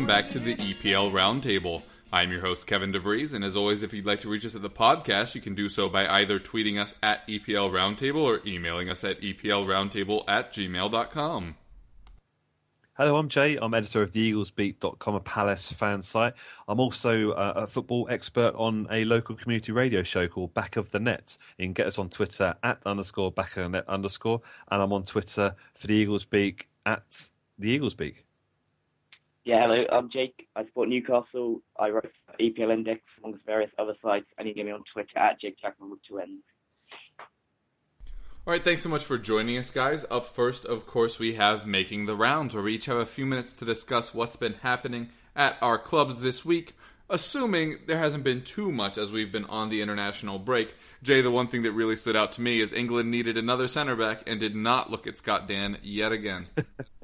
welcome back to the EPL Roundtable. I'm your host Kevin DeVries, and as always, if you'd like to reach us at the podcast, you can do so by either tweeting us at EPL Roundtable or emailing us at EPLRoundtable at gmail.com. Hello, I'm Jay. I'm editor of the EaglesBeak.com, a Palace fan site. I'm also uh, a football expert on a local community radio show called Back of the Net. You can get us on Twitter at underscore back of the net underscore, and I'm on Twitter for the Eaglesbeak at the Eaglesbeak. Yeah, hello, I'm Jake. I support Newcastle. I write for EPL Index amongst various other sites, and you can get me on Twitter at Jake Jackmann with two N's. All right, thanks so much for joining us, guys. Up first, of course, we have Making the Rounds, where we each have a few minutes to discuss what's been happening at our clubs this week, assuming there hasn't been too much as we've been on the international break. Jay, the one thing that really stood out to me is England needed another center back and did not look at Scott Dann yet again.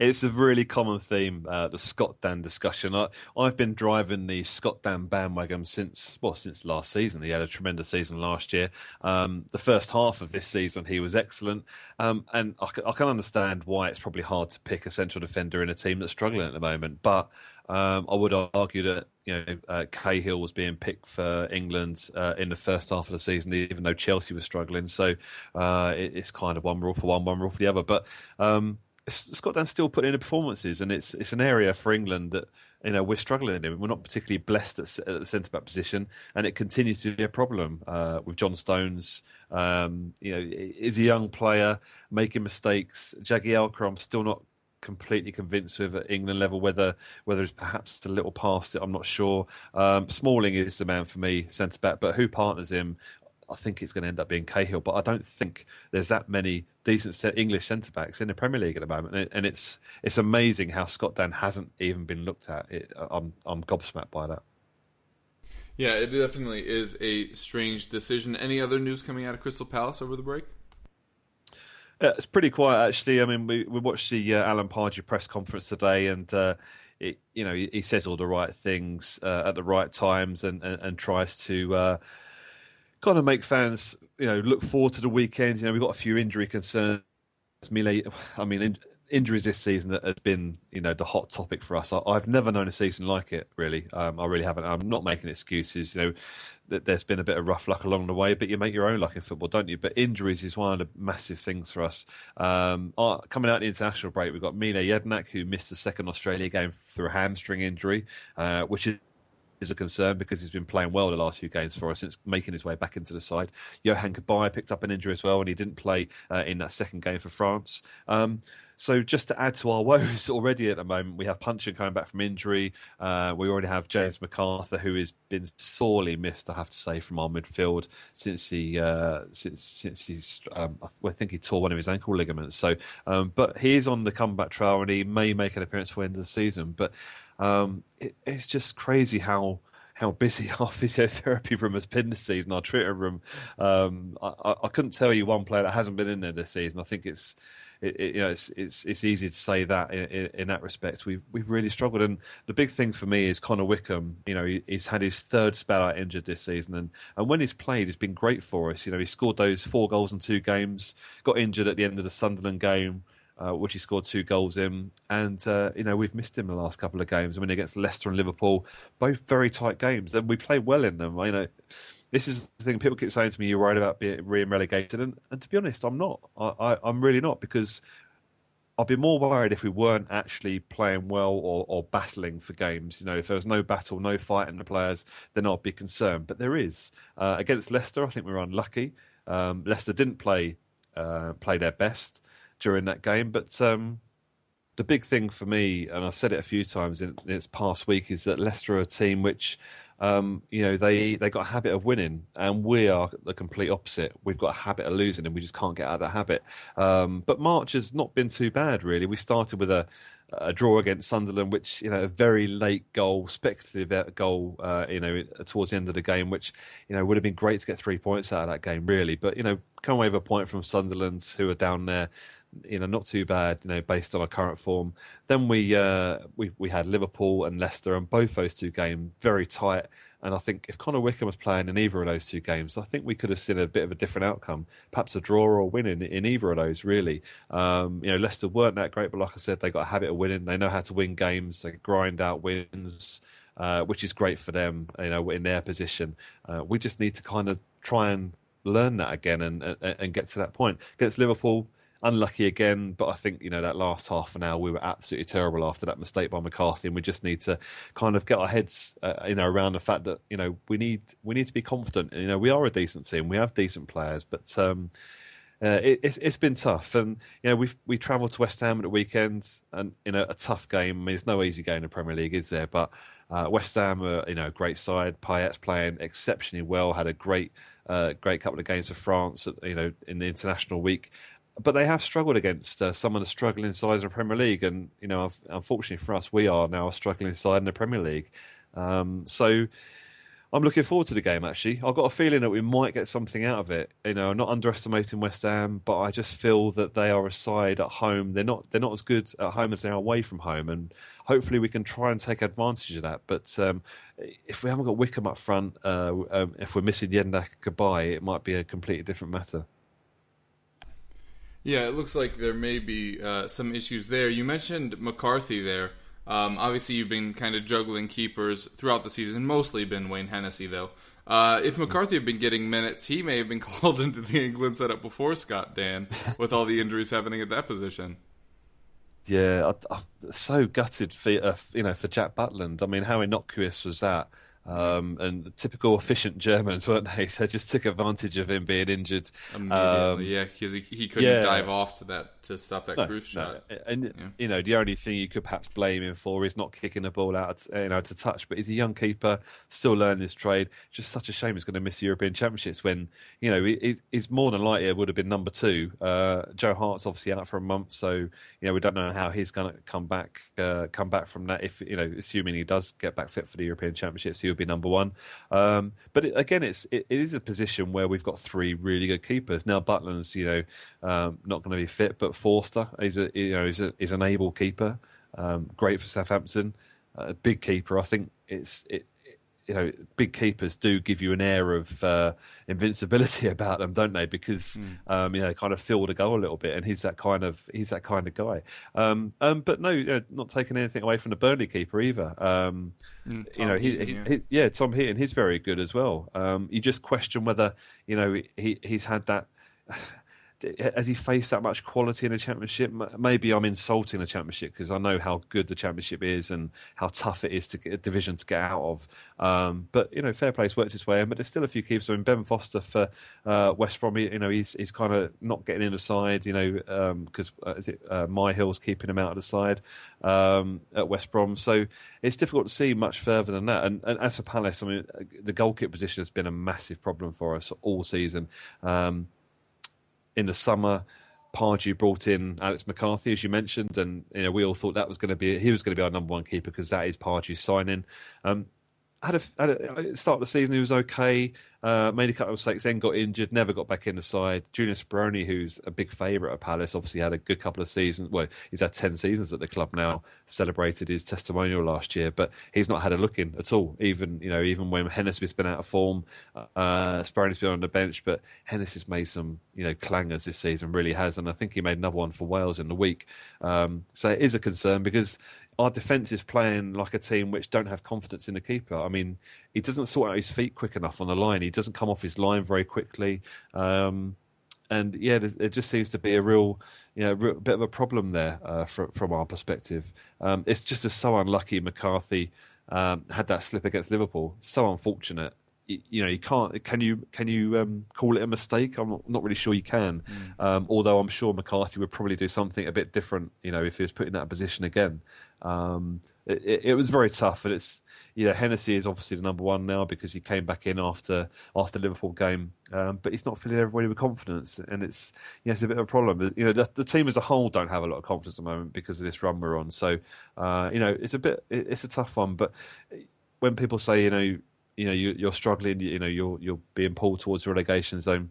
It's a really common theme, uh, the Scott Dann discussion. I, I've been driving the Scott Dann bandwagon since well since last season. He had a tremendous season last year. Um, the first half of this season, he was excellent, um, and I I can understand why it's probably hard to pick a central defender in a team that's struggling at the moment. But um, I would argue that you know uh, Cahill was being picked for England uh, in the first half of the season, even though Chelsea was struggling. So uh, it, it's kind of one rule for one, one rule for the other. But um, Scott Dann still putting in the performances, and it's it's an area for England that you know we're struggling in. We're not particularly blessed at, at the centre back position, and it continues to be a problem uh, with John Stones. Um, you know, is a young player making mistakes. Jagielka, I'm still not completely convinced with at England level whether whether it's perhaps a little past it. I'm not sure. Um, Smalling is the man for me, centre back, but who partners him? I think it's going to end up being Cahill, but I don't think there's that many decent English centre backs in the Premier League at the moment, and, it, and it's it's amazing how Scott Dann hasn't even been looked at. It, I'm I'm gobsmacked by that. yeah, it definitely is a strange decision. Any other news coming out of Crystal Palace over the break? Uh, it's pretty quiet actually. I mean, we we watched the uh, Alan Pardew press conference today, and uh, it, you know he, he says all the right things uh, at the right times, and and, and tries to uh, kind of make fans you know look forward to the weekend. You know, we've got a few injury concerns. Mile, I mean, in, injuries this season that has been you know the hot topic for us. I, I've never known a season like it. Really, um, I really haven't. I'm not making excuses. You know, that there's been a bit of rough luck along the way, but you make your own luck in football, don't you? But injuries is one of the massive things for us. Um, uh, coming out the international break, we've got Mile Jedinak who missed the second Australia game through a hamstring injury, uh, which is is a concern because he's been playing well the last few games for us since making his way back into the side. Yohan Cabaye picked up an injury as well, and he didn't play uh, in that second game for France. Um, so just to add to our woes already at the moment, we have Puncheon coming back from injury. Uh, we already have James McArthur, who has been sorely missed, I have to say, from our midfield since he uh, since since he's um, I think he tore one of his ankle ligaments. So, um, but he is on the comeback trail, and he may make an appearance for the end of the season. But um, it, it's just crazy how how busy our physiotherapy room has been this season, our treatment room. Um, I, I, couldn't tell you one player that hasn't been in there this season. I think it's, it, it, you know, it's it's it's easy to say that in, in, in, that respect. We've we've really struggled, and the big thing for me is Connor Wickham. You know, he, he's had his third spell out injured this season, and and when he's played, he's been great for us. You know, he scored those four goals in two games, got injured at the end of the Sunderland game uh, which he scored two goals in. And, uh, you know, we've missed him the last couple of games. I mean, against Leicester and Liverpool, both very tight games, and we played well in them. You know, this is the thing people keep saying to me, you're worried about being, being relegated. And, and to be honest, I'm not. I, I'm really not because. I'd be more worried if we weren't actually playing well or, or battling for games. You know, if there was no battle, no fight in the players, then I'd be concerned. But there is. Uh, against Leicester, I think we were unlucky. Um, Leicester didn't play uh, play their best during that game. But um, the big thing for me, and I've said it a few times in, in its past week, is that Leicester are a team which, um, you know, they they got a habit of winning, and we are the complete opposite. We've got a habit of losing, and we just can't get out of that habit. Um, but March has not been too bad, really. We started with a a draw against Sunderland, which you know a very late goal, speculative goal, uh, you know, towards the end of the game, which you know would have been great to get three points out of that game, really. But you know, come away with a point from Sunderland, who are down there, you know, not too bad, you know, based on our current form. Then we uh, we we had Liverpool and Leicester, and both those two games very tight. And I think if Connor Wickham was playing in either of those two games, I think we could have seen a bit of a different outcome, perhaps a draw or a win in, in either of those. Really, um, you know, Leicester weren't that great, but like I said, they got a habit of winning. They know how to win games. They grind out wins. Uh, which is great for them, you know, in their position. Uh, we just need to kind of try and learn that again and, and, and get to that point. Against Liverpool, unlucky again, but I think you know that last half an hour we were absolutely terrible after that mistake by McCarthy, and we just need to kind of get our heads uh, you know around the fact that you know we need we need to be confident. You know we are a decent team, we have decent players, but. Um, uh, it, it's, it's been tough, and you know we we travelled to West Ham at the weekend, and in a, a tough game. I mean, it's no easy game in the Premier League, is there? But uh, West Ham are you know a great side. Payet's playing exceptionally well. Had a great uh, great couple of games for France, you know, in the international week, but they have struggled against uh, some of the struggling sides of the Premier League, and you know, unfortunately for us, we are now a struggling side in the Premier League. Um, so I'm looking forward to the game. Actually, I've got a feeling that we might get something out of it. You know, I'm not underestimating West Ham, but I just feel that they are a side at home. They're not they're not as good at home as they are away from home, and hopefully we can try and take advantage of that. But um, if we haven't got Wickham up front, uh, um, if we're missing Jedinak Cabaye, it might be a completely different matter. Yeah, it looks like there may be uh, some issues there. You mentioned McCarthy there. Um, obviously, you've been kind of juggling keepers throughout the season, mostly been Wayne Hennessy, though. Uh, if McCarthy had been getting minutes, he may have been called into the England setup before Scott Dann, with all the injuries happening at that position. Yeah, I, am so gutted for uh, you know for Jack Butland. I mean, how innocuous was that? Um, and typical efficient Germans, weren't they? They just took advantage of him being injured. Um, yeah, because he, he couldn't yeah. dive off to that to stop that no, Kroos no. shot. And yeah. you know, the only thing you could perhaps blame him for is not kicking the ball out, you know, to touch. But he's a young keeper, still learning his trade. Just such a shame he's going to miss the European Championships when you know he, he's more than likely would have been number two. Uh, Joe Hart's obviously out for a month, so you know we don't know how he's going to come back, uh, come back from that. If you know, assuming he does get back fit for the European Championships, he'll be number one. Um, but it, again, it's it, it is a position where we've got three really good keepers now. Butland's you know um, not going to be fit, but Forster is a you know is, a, is an able keeper, um, great for Southampton, a uh, big keeper. I think it's it, you know, big keepers do give you an air of uh, invincibility about them, don't they? Because mm. um, you know, kind of fill the goal a little bit, and he's that kind of he's that kind of guy. Um, um, but no, you know, not taking anything away from the Burnley keeper either. Mm, you know, he, Heaton, he, he, yeah. Tom Heaton, he's very good as well. Um, you just question whether you know he he's had that has he faced that much quality in the championship? Maybe I'm insulting the championship because I know how good the championship is and how tough it is to get a division to get out of. Um, but you know, fair play's worked its way in. But there's still a few keepers. I mean, Ben Foster for uh, West Brom, you know, he's he's kind of not getting in the side. You know, because um, uh, is it uh, Myhill's keeping him out of the side um, at West Brom? So it's difficult to see much further than that. And, and as for Palace, I mean, the goalkeeper position has been a massive problem for us all season. Um, in the summer. Pardew brought in Alex McCarthy, as you mentioned, and you know we all thought that was going to be he was going to be our number one keeper because that is Pardew's signing. Um, had a, had a start of the season. He was okay. Uh, made a couple of mistakes, then got injured, never got back in the side. Julian Speroni, who's a big favourite at Palace, obviously had a good couple of seasons. Well, he's had 10 seasons at the club now, celebrated his testimonial last year, but he's not had a look in at all. Even, you know, even when Hennessy's been out of form, uh, Speroni's been on the bench, but Hennessy's made some, you know, clangers this season, really has. And I think he made another one for Wales in the week. Um, so it is a concern because our defence is playing like a team which don't have confidence in the keeper. I mean, he doesn't sort out his feet quick enough on the line. He doesn't come off his line very quickly. Um, and yeah, it just seems to be a real, you know, real, bit of a problem there uh, from, from our perspective. Um, it's just so unlucky McCarthy um, had that slip against Liverpool. So unfortunate. you know, you can't. Can you can you um, call it a mistake? I'm not, not really sure you can. Um, although I'm sure McCarthy would probably do something a bit different. You know, if he was put in that position again. Um, it, it, was very tough, and it's you know Hennessy is obviously the number one now because he came back in after after Liverpool game, um, but he's not filling everybody with confidence, and it's you know it's a bit of a problem. You know the, the team as a whole don't have a lot of confidence at the moment because of this run we're on. So uh, you know it's a bit it, it's a tough one, but when people say you know you know you, you're struggling, you know you're you're being pulled towards the relegation zone.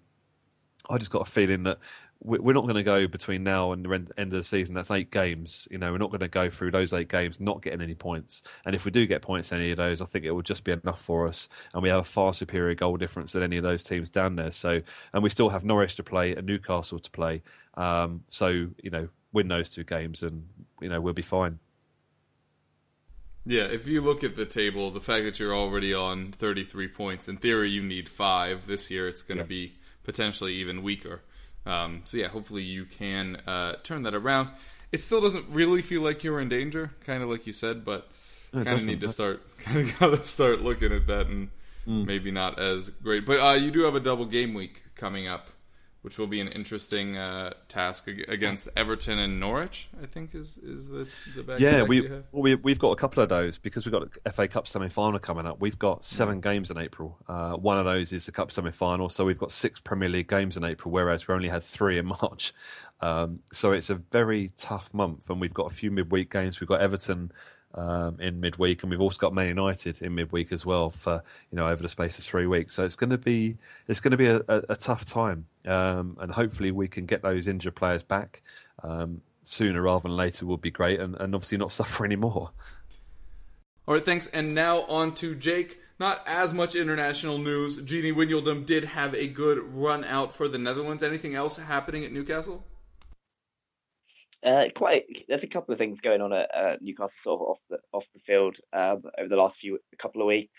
I just got a feeling that we're not going to go between now and the end of the season. That's eight games. You know, we're not going to go through those eight games not getting any points. And if we do get points in any of those, I think it will just be enough for us. And we have a far superior goal difference than any of those teams down there. So, and we still have Norwich to play and Newcastle to play. Um, so, you know, win those two games, and you know we'll be fine. Yeah, if you look at the table, the fact that you're already on 33 points, in theory, you need five. This year, it's going to be potentially even weaker. Um, so, yeah, hopefully you can uh, turn that around. It still doesn't really feel like you're in danger, kind of like you said, but kind of need to start, kind of got to start looking at that and maybe not as great. But uh, you do have a double game week coming up, which will be an interesting uh, task against Everton and Norwich. I think is is the the back Yeah, we, we we've got a couple of those because we've got FA Cup semi final coming up. We've got seven games in April. Uh, one of those is the Cup semi final, so we've got six Premier League games in April, whereas we only had three in March. Um, so it's a very tough month, and we've got a few midweek games. We've got Everton. Um, in midweek, and we've also got Man United in midweek as well for you know over the space of three weeks. So it's going to be it's going to be a, a, a tough time, um, and hopefully we can get those injured players back um, sooner rather than later. Would be great, and, and obviously not suffer anymore. All right, thanks. And now on to Jake. Not as much international news. Gini Wijnaldum did have a good run out for the Netherlands. Anything else happening at Newcastle? Uh, quite. There's a couple of things going on at uh, Newcastle, sort of off the off the field um, over the last few couple of weeks.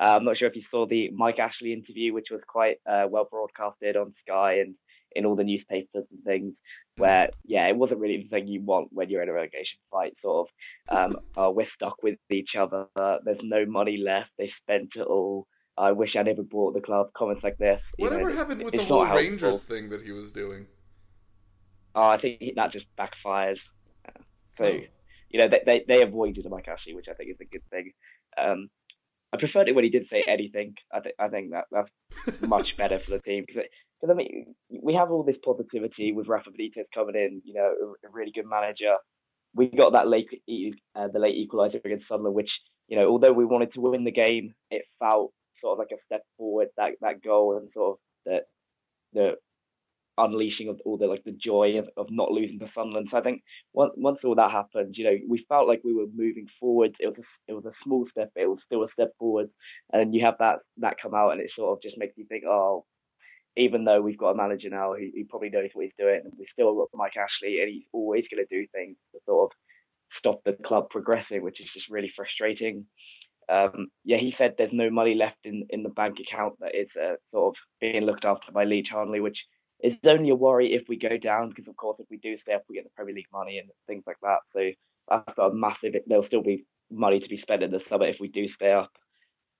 Uh, I'm not sure if you saw the Mike Ashley interview, which was quite uh, well broadcasted on Sky and in all the newspapers and things. Where yeah, it wasn't really the thing you want when you're in a relegation fight. Sort of, um, oh, we're stuck with each other. there's no money left. They spent it all. I wish I never bought the club. Comments like this. you know, Whatever happened with the whole. Rangers thing that he was doing? Oh, I think that just backfires. So, Oh. you know, they, they they avoided Mike Ashley, which I think is a good thing. Um, I preferred it when he did say anything. I think I think that that's much better for the team because I mean we have all this positivity with Rafa Benitez coming in. You know, a, a really good manager. We got that late uh, the late equaliser against Sunderland, which you know, although we wanted to win the game, it felt sort of like a step forward. That that goal and sort of the the unleashing of all the like the joy of, of not losing to Sunderland. So I think once once all that happened, you know, we felt like we were moving forward. It was a, it was a small step, but it was still a step forward. And you have that that come out, and it sort of just makes you think, oh, even though we've got a manager now who, who probably knows what he's doing, we still got Mike Ashley, and he's always going to do things to sort of stop the club progressing, which is just really frustrating. Um, yeah, he said there's no money left in, in the bank account that is uh, sort of being looked after by Lee Charnley, which is only a worry if we go down, because of course if we do stay up, we get the Premier League money and things like that. So that's a massive. There'll still be money to be spent in the summer if we do stay up.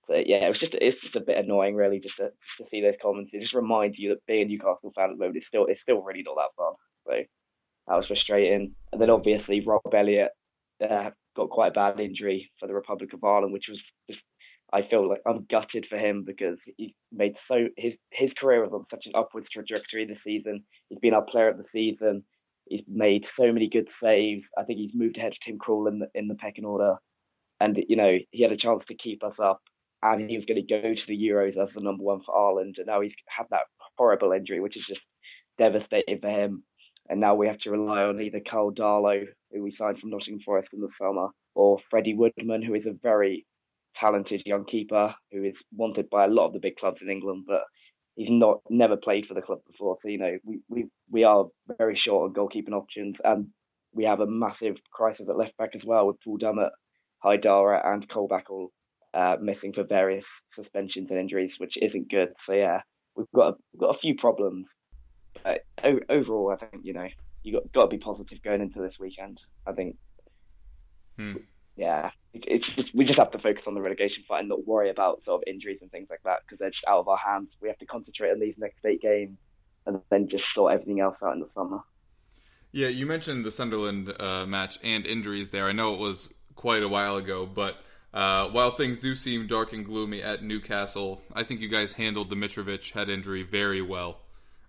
So yeah, it was just it's just a bit annoying, really, just to just to see those comments. It just reminds you that being a Newcastle fan at the moment is still it's still really not that fun. So that was frustrating. And then obviously Rob Elliott uh, got quite a bad injury for the Republic of Ireland, which was just I feel like I'm gutted for him because he made so his his career was on such an upwards trajectory this season. He's been our player of the season. He's made so many good saves. I think he's moved ahead of Tim Krul in the in the pecking order, and you know he had a chance to keep us up, and he was going to go to the Euros as the number one for Ireland, and now he's had that horrible injury, which is just devastating for him. And now we have to rely on either Karl Darlow, who we signed from Nottingham Forest in the summer, or Freddie Woodman, who is a very talented young keeper who is wanted by a lot of the big clubs in England, but he's not never played for the club before. So you know we we, we are very short on goalkeeping options, and we have a massive crisis at left back as well with Paul Dummett, Haidara, and Colback all uh, missing for various suspensions and injuries, which isn't good. So yeah, we've got a, we've got a few problems. But overall, I think you know you got got to be positive going into this weekend. I think Hmm. Yeah, it's just we just have to focus on the relegation fight and not worry about sort of injuries and things like that because they're just out of our hands. We have to concentrate on these next eight games and then just sort everything else out in the summer. Yeah, you mentioned the Sunderland uh, match and injuries there. I know it was quite a while ago, but uh, while things do seem dark and gloomy at Newcastle, I think you guys handled the Mitrovic head injury very well.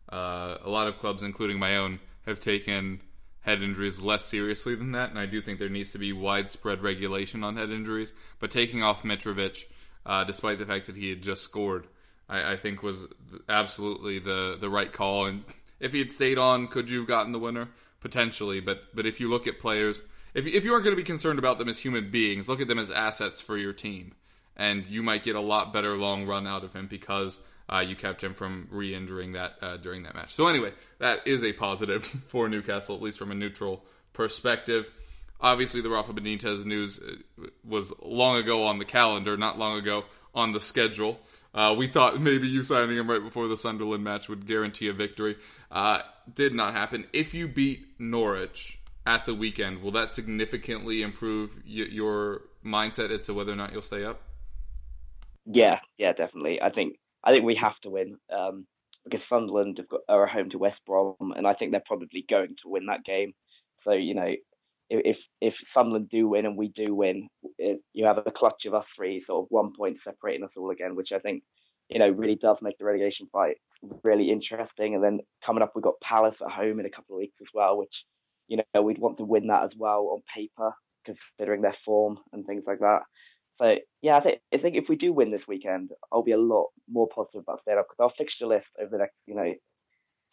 Uh, a lot of clubs, including my own, have taken head injuries less seriously than that, and I do think there needs to be widespread regulation on head injuries. But taking off Mitrovic, uh, despite the fact that he had just scored, I, I, think was absolutely the the right call. And if he had stayed on, could you have gotten the winner? Potentially, but but if you look at players, if if you aren't going to be concerned about them as human beings, look at them as assets for your team, and you might get a lot better long run out of him because uh, you kept him from re-injuring that uh, during that match. So anyway, that is a positive for Newcastle, at least from a neutral perspective. Obviously, the Rafa Benitez news uh, was long ago on the calendar, not long ago on the schedule. Uh, we thought maybe you signing him right before the Sunderland match would guarantee a victory. Uh, did not happen. If you beat Norwich at the weekend, will that significantly improve y- your mindset as to whether or not you'll stay up? Yeah, yeah, definitely. I think I think we have to win um, because Sunderland have got, are home to West Brom, and I think they're probably going to win that game. So you know, if if Sunderland do win and we do win, it, you have a clutch of us three, sort of one point separating us all again, which I think you know really does make the relegation fight really interesting. And then coming up, we've got Palace at home in a couple of weeks as well, which you know we'd want to win that as well on paper, considering their form and things like that. So yeah, I think I think if we do win this weekend, I'll be a lot more positive about staying up because our fixture list over the next you know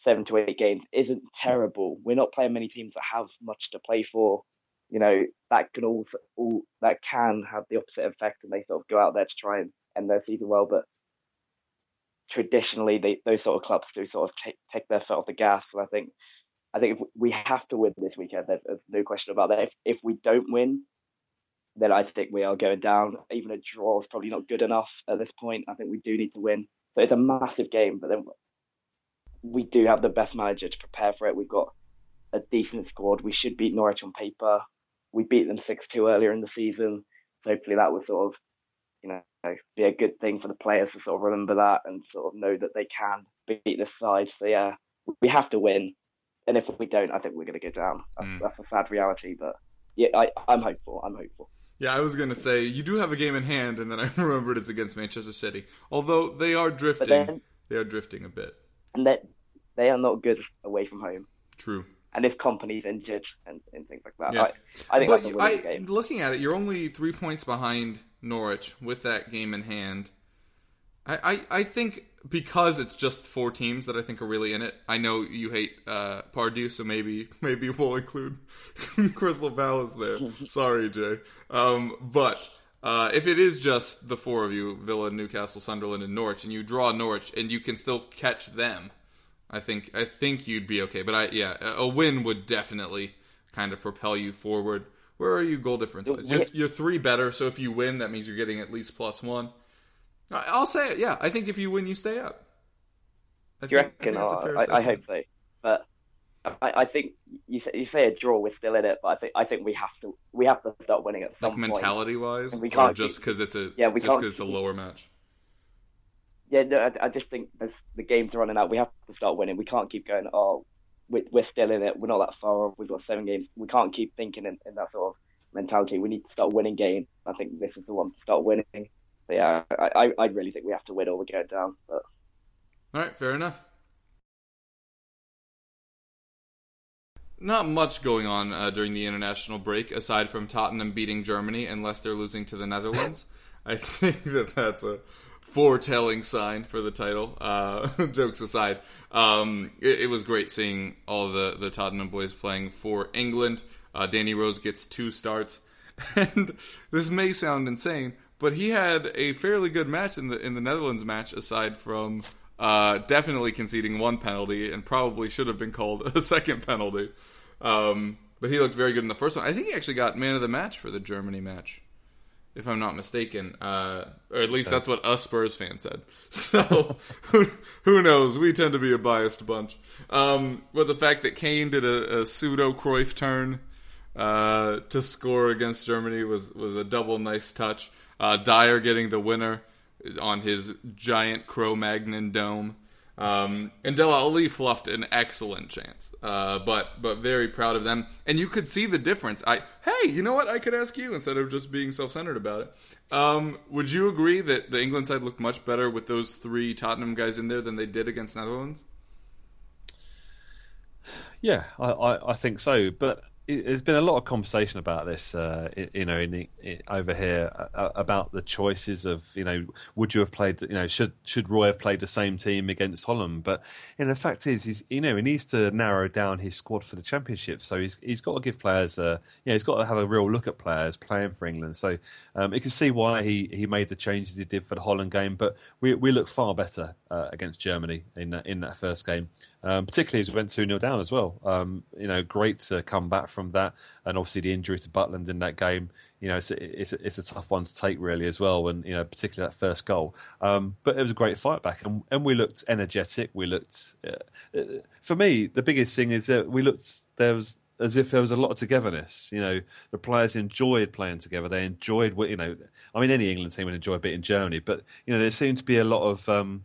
seven to eight games isn't terrible. We're not playing many teams that have much to play for. You know that can also all that can have the opposite effect, and they sort of go out there to try and end their season well. But traditionally, they, those sort of clubs do sort of take, take their foot off the gas. And I think I think if we have to win this weekend. There's, no question about that. If if we don't win, then I think we are going down. Even a draw is probably not good enough at this point. I think we do need to win. So it's a massive game, but then we do have the best manager to prepare for it. We've got a decent squad. We should beat Norwich on paper. We beat them 6 2 earlier in the season. So hopefully that will sort of, you know, be a good thing for the players to sort of remember that and sort of know that they can beat this side. So yeah, we have to win. And if we don't, I think we're going to go down. That's, mm. that's a sad reality, but yeah, I, I'm hopeful. I'm hopeful. Yeah, I was gonna say you do have a game in hand, and then I remembered it's against Manchester City. Although they are drifting, then, they are drifting a bit, and that they are not good away from home. True. And if Kompany's injured and, and things like that, yeah. I, I think but that's a winning game. Looking at it, you're only three points behind Norwich with that game in hand. I, I, I think because it's just four teams that I think are really in it. I know you hate uh, Pardew, so maybe maybe we'll include Crystal Palace there. Sorry, Jay. Um, but uh, if it is just the four of you, Villa, Newcastle, Sunderland, and Norwich, and you draw Norwich, and you can still catch them, I think I think you'd be okay. But I yeah, a win would definitely kind of propel you forward. Where are you goal difference? You're, you're three better, so if you win, that means you're getting at least plus one. I'll say it. Yeah, I think if you win, you stay up. I Do you think, reckon? I, oh, I, I, hope so. But I, I, think you say, you say a draw, we're still in it. But I think I think we have to we have to start winning at some like mentality point. wise, we can't just because it's a yeah we just because it's a lower match. Yeah, no, I, I just think as the game's are running out, we have to start winning. We can't keep going. Oh, we're, we're still in it. We're not that far off. We've got seven games. We can't keep thinking in, in that sort of mentality. We need to start winning games. I think this is the one to start winning. But yeah, I, I really think we have to win or we go down. But all right, fair enough. Not much going on uh, during the international break aside from Tottenham beating Germany and Leicester losing to the Netherlands. I think that that's a foretelling sign for the title. Uh, jokes aside, um, it, it, was great seeing all the, the Tottenham boys playing for England. Uh, Danny Rose gets two starts. And this may sound insane, but he had a fairly good match in the in the Netherlands match, aside from uh, definitely conceding one penalty and probably should have been called a second penalty. Um, but he looked very good in the first one. I think he actually got man of the match for the Germany match, if I'm not mistaken. Uh, or at least so. that's what us Spurs fans said. So who, who, knows? We tend to be a biased bunch. Um, but the fact that Kane did a, a pseudo Cruyff turn uh, to score against Germany was was a double nice touch. Uh, Dier getting the winner on his giant Cro-Magnon dome. Um, and Dele Alli fluffed an excellent chance, uh, but but very proud of them. And you could see the difference. I hey, you know what? I could ask you instead of just being self-centered about it. Um, would you agree that the England side looked much better with those three Tottenham guys in there than they did against Netherlands? Yeah, I, I, I think so. But there's been a lot of conversation about this, uh, you know, in, the- i over here uh, about the choices of, you know, would you have played, you know, should should Roy have played the same team against Holland? But you know, the fact is, he's, you know, he needs to narrow down his squad for the championship. So he's he's got to give players, uh, you know, he's got to have a real look at players playing for England. So um, you can see why he, he made the changes he did for the Holland game. But we we look far better uh, against Germany in that, in that first game um, particularly as we went 2 0 down as well. Um, you know, great to come back from that. And obviously the injury to Butland in that game, you know, it's it's it's a tough one to take really as well. And, you know, particularly that first goal. Um, but it was a great fight back. And, and we looked energetic. We looked, uh, uh, for me, the biggest thing is that we looked, there was, as if there was a lot of togetherness. You know, the players enjoyed playing together. They enjoyed, you know, I mean, any England team would enjoy a bit in Germany, but you know, there seemed to be a lot of, um,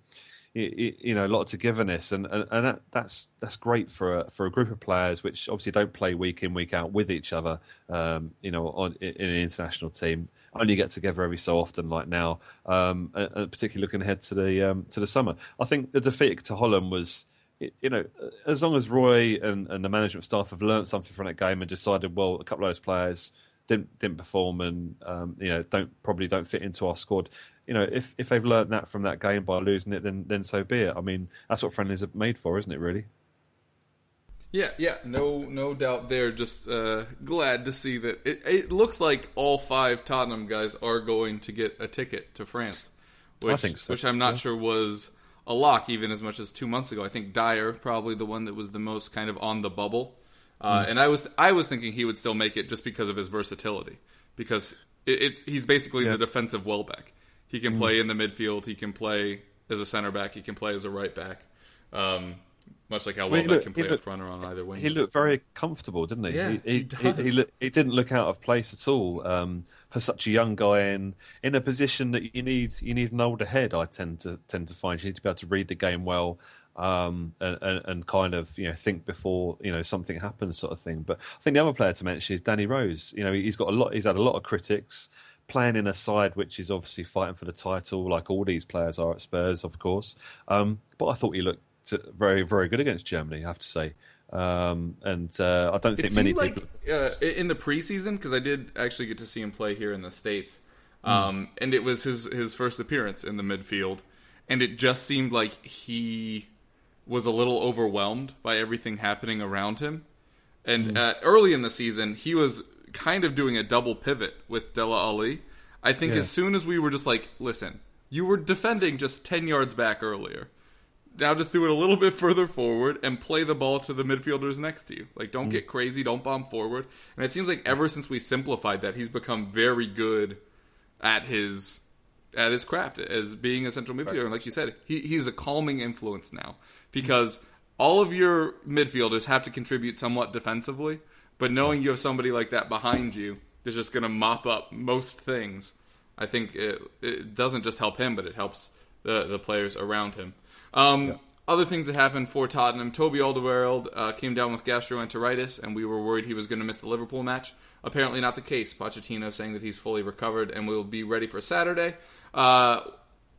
you know, a lot of togetherness, and and, and that, that's that's great for a, for a group of players which obviously don't play week in week out with each other. Um, you know, on, in in an international team, only get together every so often, like now. Um, and, and particularly looking ahead to the um, to the summer, I think the defeat to Holland was you know, as long as Roy and, and the management staff have learned something from that game and decided, well, a couple of those players didn't didn't perform and um, you know don't probably don't fit into our squad. You know, if if they've learned that from that game by losing it, then then so be it. I mean, that's what friendlies are made for, isn't it? Really. Yeah, yeah, no, no doubt there. Just uh, glad to see that it, it looks like all five Tottenham guys are going to get a ticket to France, which, so, which I'm not yeah. sure was a lock even as much as two months ago. I think Dier probably the one that was the most kind of on the bubble, uh, Hmm. and I was I was thinking he would still make it just because of his versatility, because it, it's he's basically Yeah. the defensive Welbeck. He can play in the midfield, he can play as a center back, he can play as a right back. Um, much like how Well, Welbeck looked- can play up front or on either wing. He looked very comfortable, didn't he? Yeah, he he he, he, look- he didn't look out of place at all um, for such a young guy in in a position that you need you need an older head. I tend to tend to find you need to be able to read the game well. Um, and, and, and kind of you know think before you know something happens sort of thing. But I think the other player to mention is Danny Rose. You know he's got a lot. He's had a lot of critics playing in a side which is obviously fighting for the title, like all these players are at Spurs, of course. Um, but I thought he looked very very good against Germany. I have to say. Um, and uh, I don't think it many like people. uh, in the preseason because I did actually get to see him play here in the states, um, and it was his his first appearance in the midfield, and it just seemed like he was a little overwhelmed by everything happening around him. And uh, early in the season, he was kind of doing a double pivot with Dele Alli. I think Yeah. as soon as we were just like, listen, you were defending just 10 yards back earlier. Now just do it a little bit further forward and play the ball to the midfielders next to you. Like, don't mm. get crazy, don't bomb forward. And it seems like ever since we simplified that, he's become very good at his at his craft as being a central midfielder. And like you said, he, he's a calming influence now because all of your midfielders have to contribute somewhat defensively, but knowing you have somebody like that behind you that's just going to mop up most things, I think it, it doesn't just help him, but it helps the the players around him. Um, Other things that happened for Tottenham: Toby Alderweireld uh, came down with gastroenteritis, and we were worried he was going to miss the Liverpool match. Apparently, not the case. Pochettino saying that he's fully recovered and will be ready for Saturday. Uh,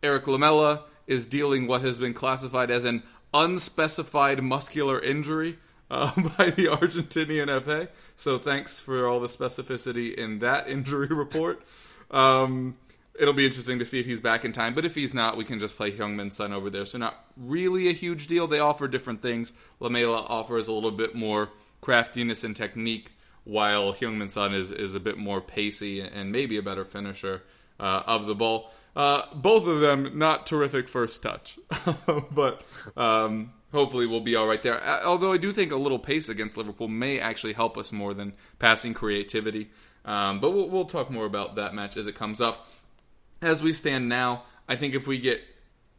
Erik Lamela is dealing what has been classified as an unspecified muscular injury uh, by the Argentinian FA. So thanks for all the specificity in that injury report. Um, it'll be interesting to see if he's back in time. But if he's not, we can just play Heung-min's son over there. So not really a huge deal. They offer different things. Lamela offers a little bit more craftiness and technique, while Heung-min Son is is a bit more pacey and maybe a better finisher uh, of the ball. Uh, both of them not terrific first touch, but um, hopefully we'll be all right there. Although I do think a little pace against Liverpool may actually help us more than passing creativity. Um, but we'll, we'll talk more about that match as it comes up. As we stand now, I think if we get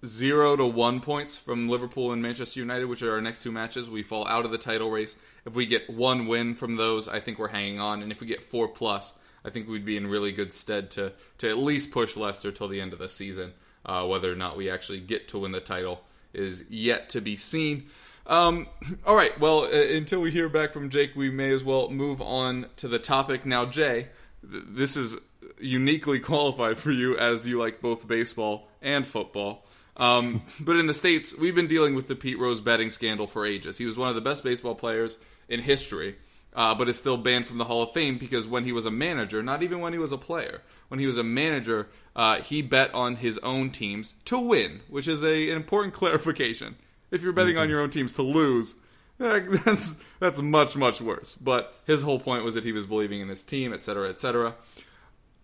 zero to one points from Liverpool and Manchester United, which are our next two matches. We fall out of the title race. If we get one win from those, I think we're hanging on. And if we get four plus, I think we'd be in really good stead to to at least push Leicester till the end of the season. Uh, whether or not we actually get to win the title is yet to be seen. Um, all right, well, uh, until we hear back from Jake, we may as well move on to the topic. Now, Jay, th- this is uniquely qualified for you as you like both baseball and football. Um, but in the States, we've been dealing with the Pete Rose betting scandal for ages. He was one of the best baseball players in history, uh, but is still banned from the Hall of Fame because when he was a manager, not even when he was a player, when he was a manager, uh, he bet on his own teams to win, which is a, an important clarification. If you're betting on your own teams to lose, eh, that's that's much much worse. But his whole point was that he was believing in his team, etc., etc.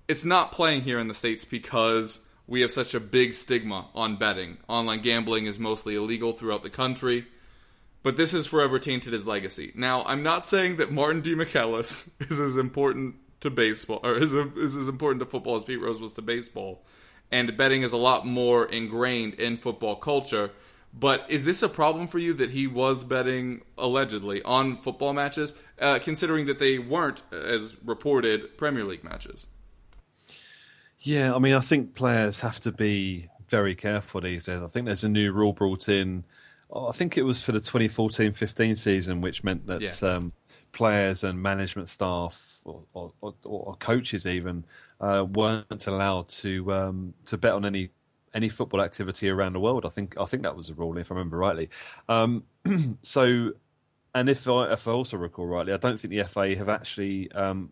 It's not playing here in the states because we have such a big stigma on betting. Online gambling is mostly illegal throughout the country. But this is forever tainted his legacy. Now, I'm not saying that Martin Demichelis is as important to baseball, or is, is as important to football as Pete Rose was to baseball. And betting is a lot more ingrained in football culture. But is this a problem for you that he was betting allegedly on football matches, uh, considering that they weren't, as reported, Premier League matches? Yeah, I mean, I think players have to be very careful these days. I think there's a new rule brought in. I think it was for the 2014-15 season, which meant that Yeah. um, players and management staff or, or, or, or coaches even uh, weren't allowed to um, to bet on any any football activity around the world. I think I think that was the rule, if I remember rightly. Um, so, and if I if I also recall rightly, I don't think the FA have actually um,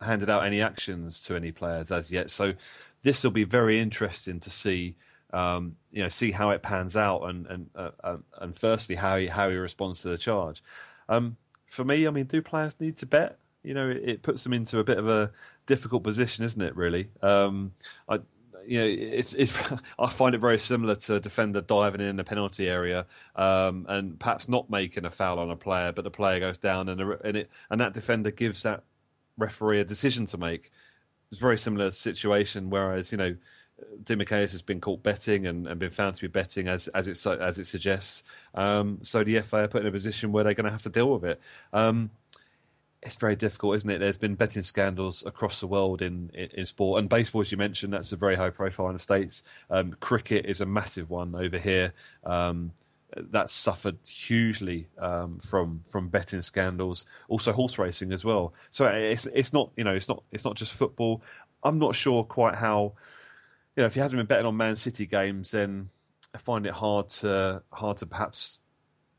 handed out any actions to any players as yet. So this will be very interesting to see. Um, you know, see how it pans out, and and uh, uh, and firstly how he how he responds to the charge. Um, for me, I mean, do players need to bet? You know, it, it puts them into a bit of a difficult position, isn't it? Really, um, I you know, it's, it's I find it very similar to a defender diving in the penalty area um, and perhaps not making a foul on a player, but the player goes down and, the- and it and that defender gives that referee a decision to make. It's a very similar situation. Whereas you know, Demichelis has been caught betting and, and been found to be betting as as it as it suggests. Um, so the FA are put in a position where they're going to have to deal with it. Um, it's very difficult, isn't it? There's been betting scandals across the world in, in, in sport and baseball, as you mentioned. That's a very high profile in the states. Um, cricket is a massive one over here. Um, that's suffered hugely um, from from betting scandals. Also, horse racing as well. So it's it's not you know it's not it's not just football. I'm not sure quite how you know if he hasn't been betting on Man City games, then I find it hard to hard to perhaps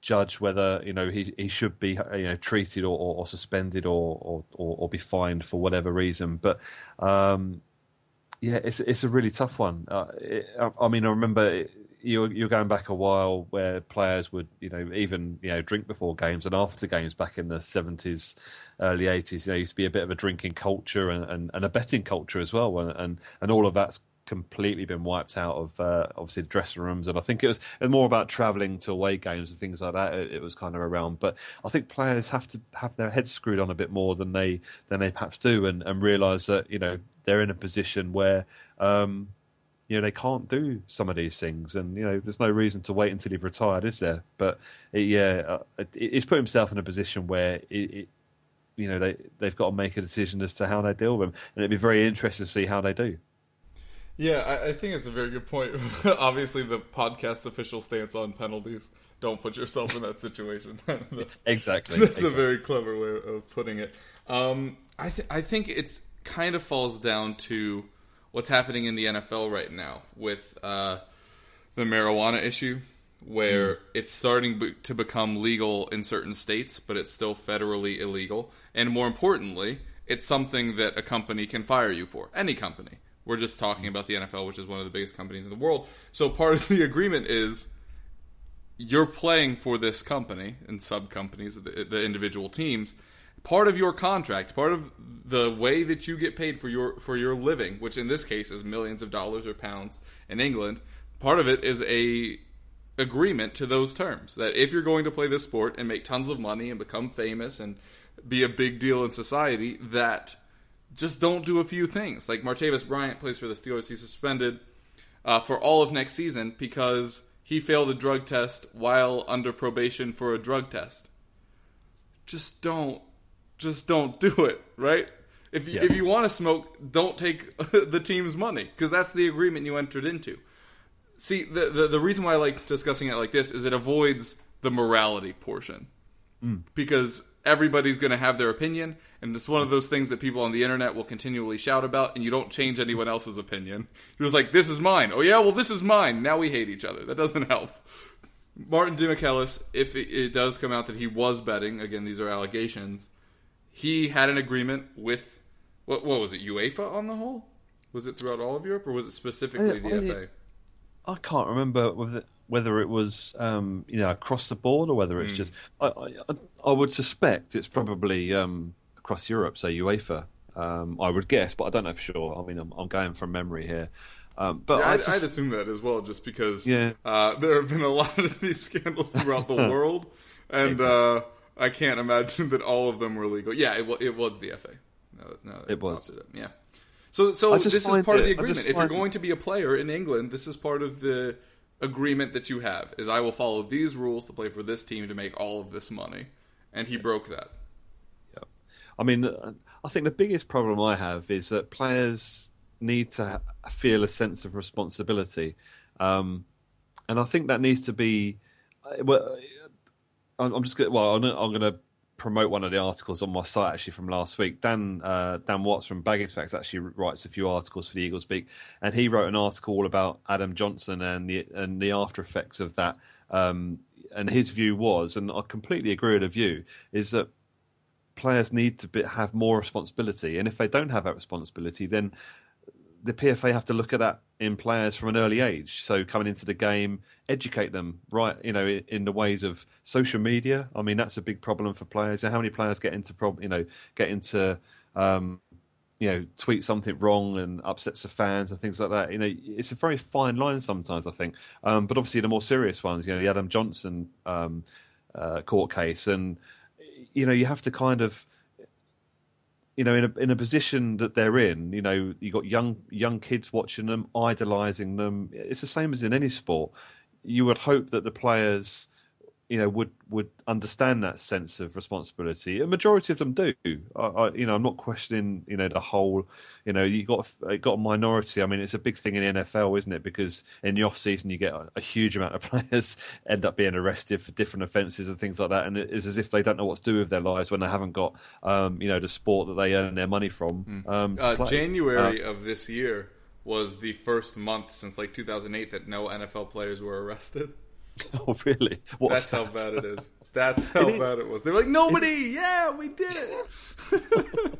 judge whether you know he, he should be you know treated or, or, or suspended or, or or be fined for whatever reason. But um, yeah, it's it's a really tough one. Uh, it, I, I mean, I remember it, you're you're going back a while where players would you know even you know drink before games and after games back in the seventies, early eighties. You know, used to be a bit of a drinking culture and, and, and a betting culture as well, and and, and all of that's completely been wiped out of uh, obviously dressing rooms. And I think it was, more about travelling to away games and things like that it, it was kind of around but I think players have to have their heads screwed on a bit more than they than they perhaps do and, and realise that you know they're in a position where um, you know they can't do some of these things. And you know there's no reason to wait until you've retired is there? But it, yeah uh, it, he's put himself in a position where it, it you know they they've got to make a decision as to how they deal with him. And it'd be very interesting to see how they do Yeah, I, I think it's a very good point. Obviously, the podcast's official stance on penalties. Don't put yourself in that situation. that's, Exactly. That's exactly. a very clever way of putting it. Um, I th- I think it's kind of falls down to what's happening in the NFL right now with uh, the marijuana issue, where it's starting be- to become legal in certain states, but it's still federally illegal. And more importantly, it's something that a company can fire you for. Any company. We're just talking about the NFL, which is one of the biggest companies in the world. So part of the agreement is you're playing for this company and sub companies, the, the individual teams. Part of your contract, part of the way that you get paid for your for your living, which in this case is millions of dollars or pounds in England, part of it is a agreement to those terms that if you're going to play this sport and make tons of money and become famous and be a big deal in society, that just don't do a few things. Like Martavis Bryant plays for the Steelers, he's suspended uh, for all of next season because he failed a drug test while under probation for a drug test. Just don't, just don't do it, right? If you, Yeah. if you want to smoke, don't take the team's money because that's the agreement you entered into. See, the, the the reason why I like discussing it like this is it avoids the morality portion because everybody's going to have their opinion, and it's one of those things that people on the internet will continually shout about, and you don't change anyone else's opinion. You're just like, "This is mine." Oh yeah, well this is mine. Now we hate each other. That doesn't help. Martin Demichelis, if it, it does come out that he was betting, again these are allegations, he had an agreement with what, what was it UEFA on the whole? Was it throughout all of Europe, or was it specifically I- the I- FA? I can't remember whether whether it was um, you know across the board or whether it's Hmm. just. I, I, I would suspect it's probably um, across Europe, say UEFA. Um, I would guess, but I don't know for sure. I mean, I'm, I'm going from memory here. Um, but Yeah, I I'd, just, I'd assume that as well, just because Yeah. uh, there have been a lot of these scandals throughout the world, and uh, I can't imagine that all of them were legal. Yeah, it, it was the FA. No, no, It was. Yeah. So, so this is find part of the agreement. If you're find- going to be a player in England, this is part of the agreement that you have. Is I will follow these rules to play for this team to make all of this money, and he broke that. Yeah, I mean, I think the biggest problem I have is that players need to feel a sense of responsibility, um, and I think that needs to be. uh, Well, I'm just going. Well, I'm going to promote one of the articles on my site actually from last week. Dan uh, Dan Watts from Baggage Facts actually writes a few articles for the Eagles Beak, and he wrote an article all about Adam Johnson and the and the after effects of that. Um, and his view was, and I completely agree with the view, is that players need to be, have more responsibility, and if they don't have that responsibility, then the PFA have to look at that in players from an early age. So coming into the game, educate them right, you know, in, the ways of social media. I mean, that's a big problem for players. And how many players get into prob, you know, get into, um, you know, tweet something wrong and upsets the fans and things like that. You know, it's a very fine line sometimes. I think, um, but obviously the more serious ones, you know, the Adam Johnson um, uh, court case, and you know, you have to kind of you know, in a in a position that they're in, you know, you got young young kids watching them, idolizing them. It's the same as in any sport. You would hope that the players, you know, would would understand that sense of responsibility. A majority of them do. I, I, you know, I'm not questioning, you know, the whole. You know, you got got a minority. I mean, it's a big thing in the NFL, isn't it? Because in the off season, you get a, a huge amount of players end up being arrested for different offences and things like that, and it's as if they don't know what to do with their lives when they haven't got, um, you know, the sport that they earn their money from. Um, Uh. January Uh, of this year was the first month since like 2008 that no NFL players were arrested. oh, really? What That's how bad it is. That's how It is- bad it was. They're like, nobody, yeah, we did it.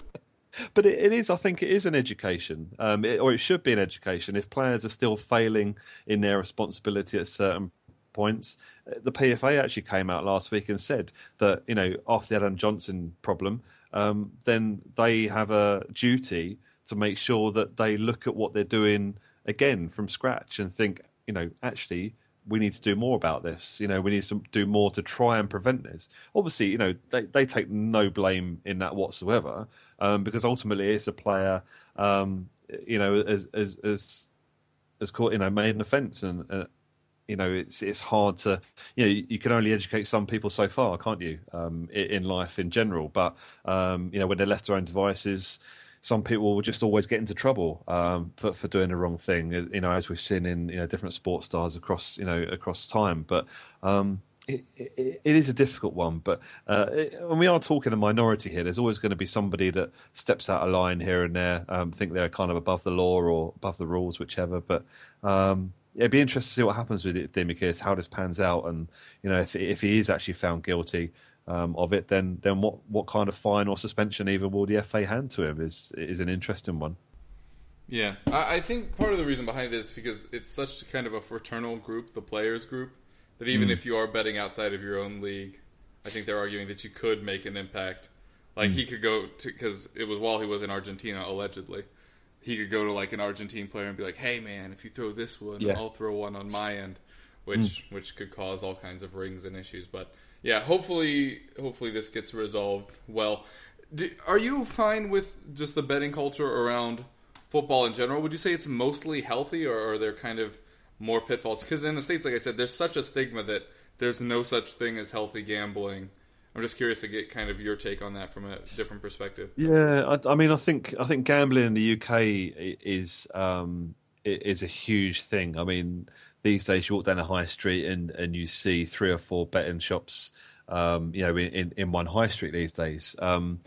But it, it is, I think, it is an education, um, it, or it should be an education. If players are still failing in their responsibility at certain points, uh, the PFA actually came out last week and said that you know after the Adam Johnson problem, um, then they have a duty to make sure that they look at what they're doing again from scratch and think, you know, actually we need to do more about this. You know, we need to do more to try and prevent this. Obviously, you know, they, they take no blame in that whatsoever, um, because ultimately it's a player, um, you know, as as as as caught, you know, made an offence, and uh, you know, it's it's hard to, you know, you, can only educate some people so far, can't you, um, in life in general? But um, you know, when they're left to their own devices some people will just always get into trouble um, for for doing the wrong thing. You know, as we've seen in you know different sports stars across you know across time. But um, it, it, it is a difficult one. But uh, when we are talking a minority here, there's always going to be somebody that steps out of line here and there. Um, think they're kind of above the law or above the rules, whichever. But um, it'd be interesting to see what happens with it, Demichelis, how this pans out, and you know if if he is actually found guilty um, of it, then then what what kind of fine or suspension even will the FA hand to him is is an interesting one. Yeah, I, I think part of the reason behind it is because it's such kind of a fraternal group, the players group, that even hmm. if you are betting outside of your own league, I think they're arguing that you could make an impact. Like hmm. he could go to because it was while he was in Argentina allegedly, he could go to like an Argentine player and be like, "Hey man, if you throw this one, Yeah. I'll throw one on my end," hmm. which which could cause all kinds of rings and issues. But yeah, hopefully hopefully this gets resolved well. Do, are you fine with just the betting culture around football in general, would you say it's mostly healthy, or are there kind of more pitfalls? Because in the states, like I said, there's such a stigma that there's no such thing as healthy gambling. I'm just curious to get kind of your take on that from a different perspective. Yeah, I, I mean, I think I think gambling in the UK is um, is a huge thing. I mean, these days you walk down a high street and, and you see three or four betting shops, um, you know, in, in, one high street these days. Um,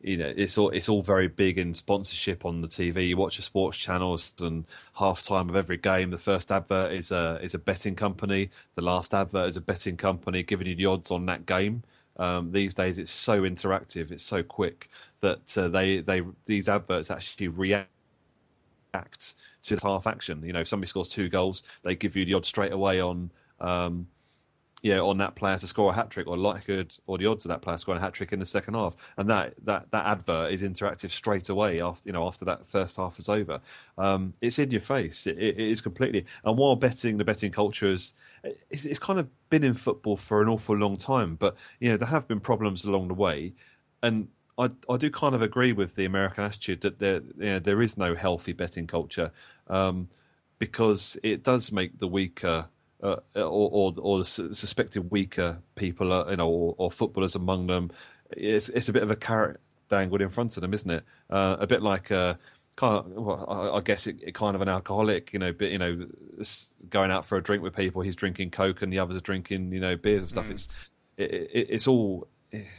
you know, it's all it's all very big in sponsorship on the TV. You watch the sports channels, and half time of every game, the first advert is a is a betting company. The last advert is a betting company giving you the odds on that game. Um, these days, it's so interactive, it's so quick that uh, they they these adverts actually react to half action. You know, if somebody scores two goals, they give you the odds straight away on. Um, yeah, on that player to score a hat trick, or likelihood, or the odds of that player scoring a hat trick in the second half, and that that that advert is interactive straight away after you know after that first half is over. Um, it's in your face. It, it is completely. And while betting, the betting culture is it's kind of been in football for an awful long time, but you know there have been problems along the way, and I I do kind of agree with the American attitude that there you know, there is no healthy betting culture, um, because it does make the weaker uh, or, or or the suspected weaker people, uh, you know, or, or footballers among them. It's it's a bit of a carrot dangled in front of them, isn't it? Uh, a bit like a kind of, well, I, I guess it, it kind of an alcoholic, you know, but you know, going out for a drink with people, he's drinking coke and the others are drinking, you know, beers and stuff. It's it, it, it's all.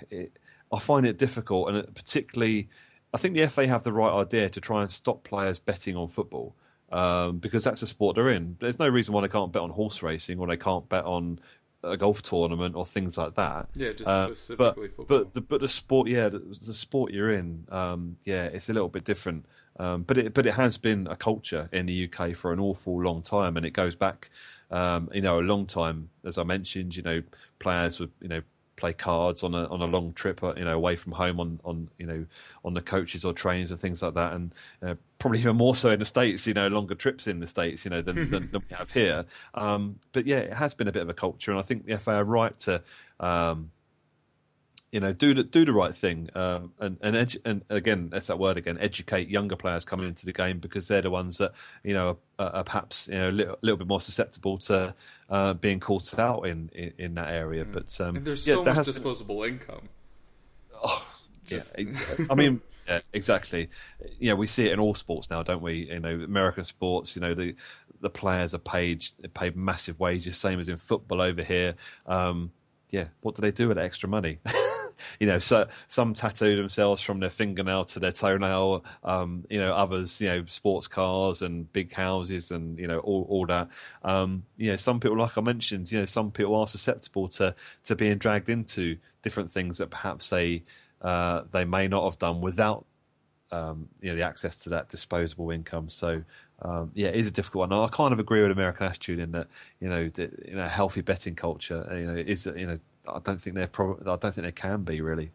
It, I find it difficult, and it particularly, I think the FA have the right idea to try and stop players betting on football um, because that's the sport they're in. There's no reason why they can't bet on horse racing or they can't bet on a golf tournament or things like that. Yeah, just Uh, specifically but, football. But the, but the sport, yeah, the, the sport you're in, um, yeah, it's a little bit different. Um, but it but it has been a culture in the UK for an awful long time, and it goes back, um, you know, a long time. As I mentioned, you know, players would you know play cards on a on a long trip, uh, you know, away from home on on you know on the coaches or trains and things like that, and uh, probably even more so in the states, you know, longer trips in the states, you know, than than, than we have here. Um, but yeah, it has been a bit of a culture, and I think the FA are right to. Um, you know, do the do the right thing, um, and and, edu- and again, that's that word again. Educate younger players coming into the game because they're the ones that you know are, are perhaps you know a little, little bit more susceptible to uh, being caught out in, in, in that area. But um, and there's yeah, so there much has been- disposable income. yeah, I mean, yeah, exactly. Yeah, we see it in all sports now, don't we? You know, American sports. You know, the the players are paid paid massive wages, same as in football over here. Um, yeah, what do they do with that extra money? you know, so some tattoo themselves from their fingernail to their toenail. Um, you know, others, you know, sports cars and big houses and you know all all that. Um, you know, some people, like I mentioned, you know, some people are susceptible to to being dragged into different things that perhaps they uh, they may not have done without um, you know the access to that disposable income. So um, yeah, it is a difficult one. I kind of agree with American attitude in that you know the, you know healthy betting culture. You know is you know I don't think they're prob- I don't think they can be really.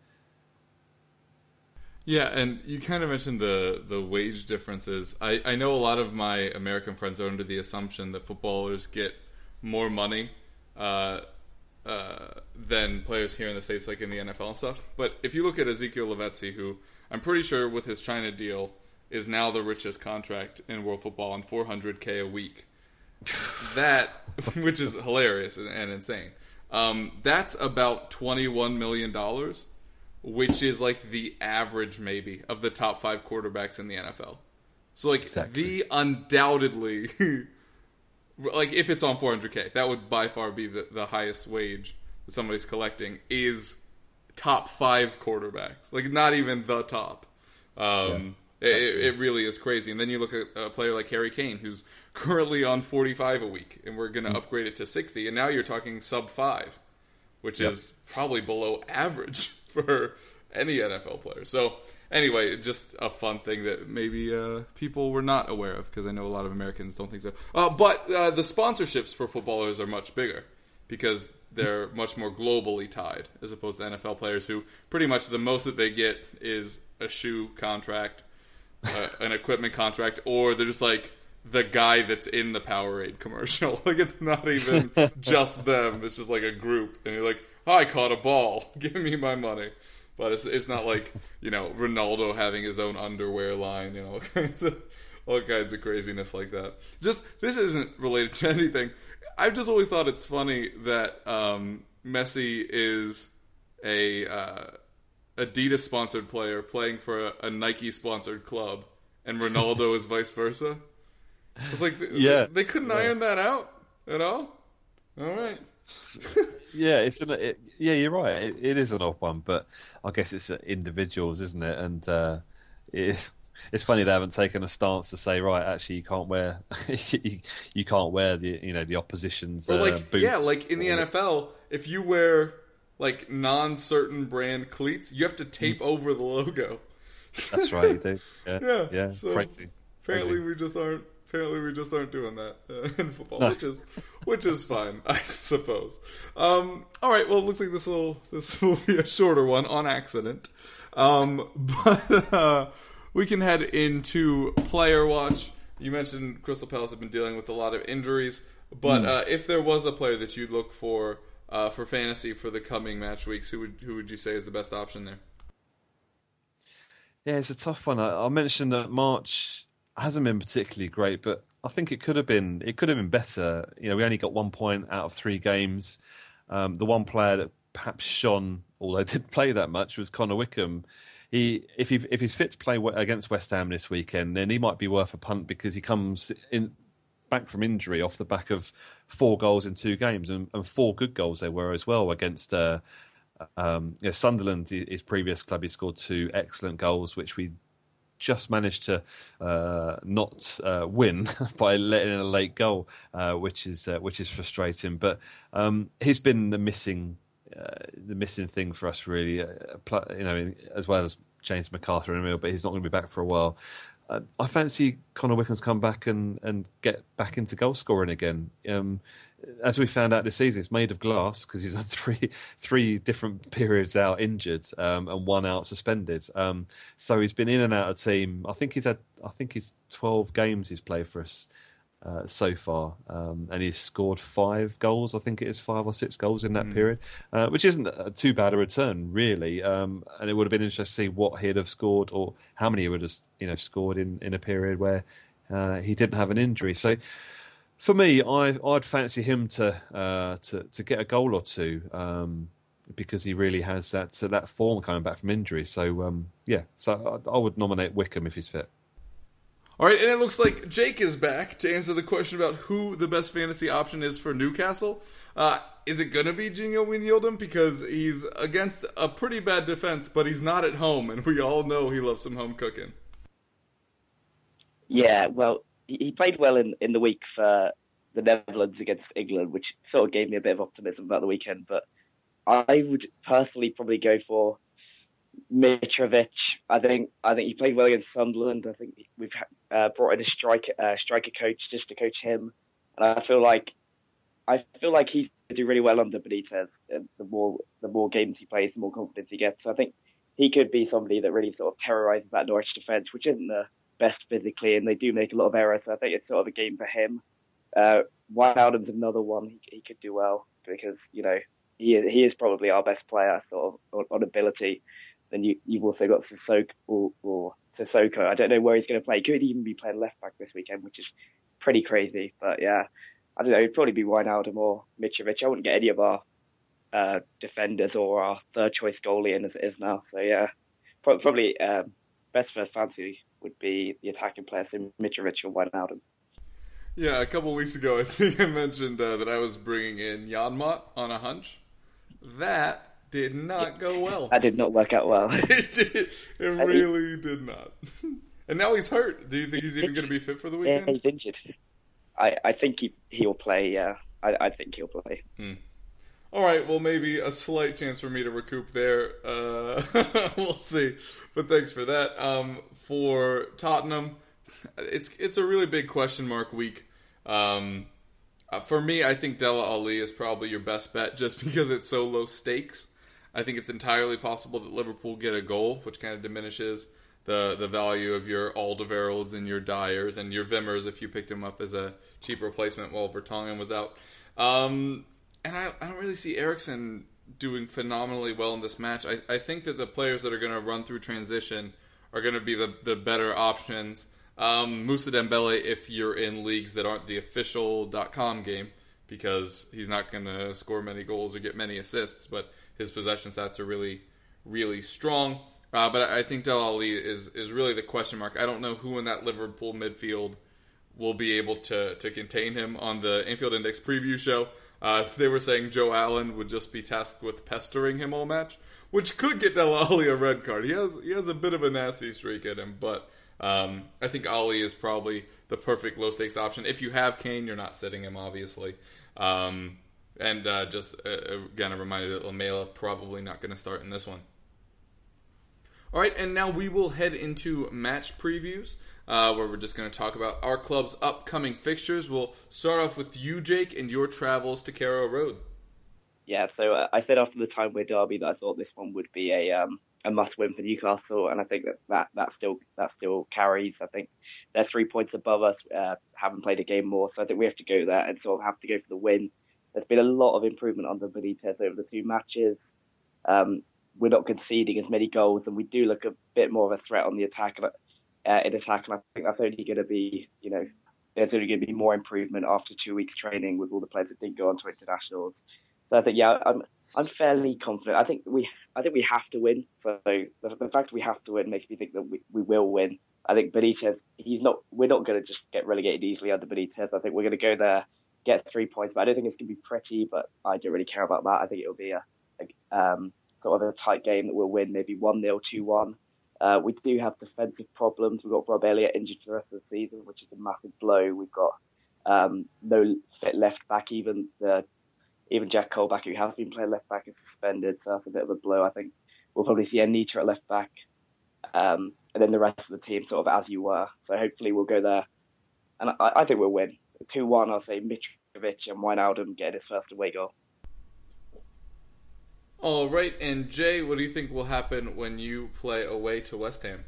Yeah, and you kind of mentioned the the wage differences. I, I know a lot of my American friends are under the assumption that footballers get more money uh, uh, than players here in the states, like in the NFL and stuff. But if you look at Ezequiel Lavezzi, who I'm pretty sure with his China deal is now the richest contract in world football on 400k a week. that, which is hilarious and, and insane. Um, that's about 21 million dollars which is like the average maybe of the top five quarterbacks in the NFL. So like Exactly. the undoubtedly like if it's on 400k, that would by far be the, the highest wage that somebody's collecting is top five quarterbacks. Like not even the top. Um, it, it, it really is crazy. And then you look at a player like Harry Kane, who's currently on 45 a week, and we're going to upgrade it to 60, and now you're talking sub five which is probably below average for any NFL player. So anyway, just a fun thing that maybe uh, people were not aware of because I know a lot of Americans don't think so. Uh, but uh, the sponsorships for footballers are much bigger because they're much more globally tied as opposed to NFL players who pretty much the most that they get is a shoe contract, an equipment contract, or they're just like the guy that's in the Powerade commercial. like it's not even just them; it's just like a group, and you're like, "I caught a ball. Give me my money." but it's it's not like you know Ronaldo having his own underwear line, you know, all kinds of all kinds of craziness like that. Just this isn't related to anything. I've just always thought it's funny that um, Messi is a uh, Adidas sponsored player playing for a, a Nike sponsored club, and Ronaldo is vice versa. It's like Yeah. they, they couldn't iron that out at all. All right. Yeah, it's an, it, yeah, you're right. It, it is an odd one, but I guess it's uh, individuals, isn't it? And uh, it, it's funny they haven't taken a stance to say, right, actually, you can't wear you, you can't wear the you know the opposition's uh, like boots yeah, like in the NFL, if you wear like non-certain brand cleats, you have to tape over the logo. That's right, you do. Yeah, Yeah, yeah, so crazy. Apparently, Crazy. we just aren't. Apparently, we just aren't doing that uh, in football, No. which is which is fine, I suppose. Um, all right. Well, it looks like this will this will be a shorter one on accident, um, but uh, we can head into player watch. You mentioned Crystal Palace have been dealing with a lot of injuries, but uh, if there was a player that you'd look for uh, for fantasy for the coming match weeks, who would who would you say is the best option there? Yeah, it's a tough one. I, I mentioned that March hasn't been particularly great, but I think it could have been. It could have been better. You know, we only got one point out of three games. Um, the one player that perhaps shone, although didn't play that much, was Connor Wickham. He, if he, if he's fit to play against West Ham this weekend, then he might be worth a punt because he comes in back from injury off the back of four goals in two games and, and four good goals they were as well against uh, um, Sunderland, his previous club, he scored two excellent goals, which we just managed to uh, not uh, win by letting in a late goal, uh, which is uh, which is frustrating. But um, he's been the missing uh, the missing thing for us, really. You know, as well as James McArthur in the middle, but he's not going to be back for a while. I fancy Connor Wickham's come back and, and get back into goal scoring again. Um, as we found out this season, it's made of glass because he's had three three different periods out injured um, and one out suspended. Um, so he's been in and out of team. I think he's had I think he's twelve games he's played for us uh, so far, um, and he's scored five goals. I think it is five or six goals in that period, uh, which isn't too bad a return really. Um, and it would have been interesting to see what he'd have scored or how many he would have you know scored in, in a period where uh, he didn't have an injury. So for me, I, I'd fancy him to uh, to to get a goal or two um, because he really has that so that form coming back from injury. So um, yeah, so I, I would nominate Wickham if he's fit. All right, and it looks like Jake is back to answer the question about who the best fantasy option is for Newcastle. Uh, is it going to be Gini Wijnaldum because he's against a pretty bad defense, but he's not at home, and we all know he loves some home cooking. Yeah, well, he played well in, in the week for the Netherlands against England, which sort of gave me a bit of optimism about the weekend. But I would personally probably go for Mitrovic. I think I think he played well against Sunderland. I think we've uh, brought in a striker uh, striker coach just to coach him, and I feel like I feel like he's going to do really well under Benitez. The more the more games he plays, the more confidence he gets. So I think he could be somebody that really sort of terrorizes that Norwich defence, which isn't the best physically, and they do make a lot of errors. So I think it's sort of a game for him. Uh, Wijnaldum's another one he, he could do well because you know he he is probably our best player sort of on, on ability. Then you you've also got Sissoko or, or Sissoko. I don't know where he's going to play. He could even be playing left back this weekend, which is pretty crazy. But yeah, I don't know. It'd probably be Wijnaldum or Mitrovic. I wouldn't get any of our uh, defenders or our third choice goalie in as it is now. So yeah, pro- probably um, best first fancy would be the attacking players, so Mitrovic or Wijnaldum. Yeah, a couple weeks ago, I think I mentioned uh, that I was bringing in Janmaat on a hunch. That did not go well. That did not work out well. it did. It really did not. And now he's hurt. Do you think he's even going to be fit for the yeah, weekend? he's injured. I, I think he he'll play. Yeah, I, I think he'll play. All right, well, maybe a slight chance for me to recoup there. Uh, we'll see. But thanks for that. Um, for Tottenham, it's it's a really big question mark week. Um, uh, for me, I think Dele Alli is probably your best bet just because it's so low stakes. I think it's entirely possible that Liverpool get a goal, which kind of diminishes the the value of your Alderweirelds and your Diers and your Wimmers if you picked him up as a cheap replacement while Vertonghen was out. Um, and I, I don't really see Eriksen doing phenomenally well in this match. I, I think that the players that are going to run through transition are going to be the, the better options. Um, Mousa Dembele, if you're in leagues that aren't the official.com game, because he's not going to score many goals or get many assists, but his possession stats are really, really strong. Uh, but I think Dele Alli is is really the question mark. I don't know who in that Liverpool midfield will be able to to contain him. On the Anfield Index preview show, uh, they were saying Joe Allen would just be tasked with pestering him all match, which could get Dele Alli a red card. He has he has a bit of a nasty streak in him, but um, I think Alli is probably the perfect low stakes option. If you have Kane, you're not sitting him, obviously. Um, and uh, just uh, again, a reminder that Lamela probably not going to start in this one. All right, and now we will head into match previews, uh, where we're just going to talk about our club's upcoming fixtures. We'll start off with you, Jake, and your travels to Carrow Road. Yeah, so uh, I said after the Tyne-Wear derby that I thought this one would be a um, a must win for Newcastle, and I think that, that that still that still carries. I think they're three points above us, uh, haven't played a game more, so I think we have to go there and sort of have to go for the win. There's been a lot of improvement under Benitez over the two matches. Um, we're not conceding as many goals, and we do look a bit more of a threat on the attack. Uh, in attack, and I think that's only going to be, you know, there's only going to be more improvement after two weeks training with all the players that didn't go on to internationals. So I think, yeah, I'm I'm fairly confident. I think we I think we have to win. So the, the fact we have to win makes me think that we, we will win. I think Benitez, he's not. We're not going to just get relegated easily under Benitez. I think we're going to go there, get three points. But I don't think it's going to be pretty. But I don't really care about that. I think it'll be a, a um, sort of a tight game that we'll win, maybe one 0 two one. Uh, we do have defensive problems. We've got Rob Elliot injured for the rest of the season, which is a massive blow. We've got um, no fit left back. Even the even Jack Colback, who has been playing left back, is suspended, so that's a bit of a blow. I think we'll probably see Anita at left back, um, and then the rest of the team sort of as you were. So hopefully we'll go there, and I, I think we'll win two one. I'll say Mitrovic and Wijnaldum get his first away goal. All right, and Jay, what do you think will happen when you play away to West Ham?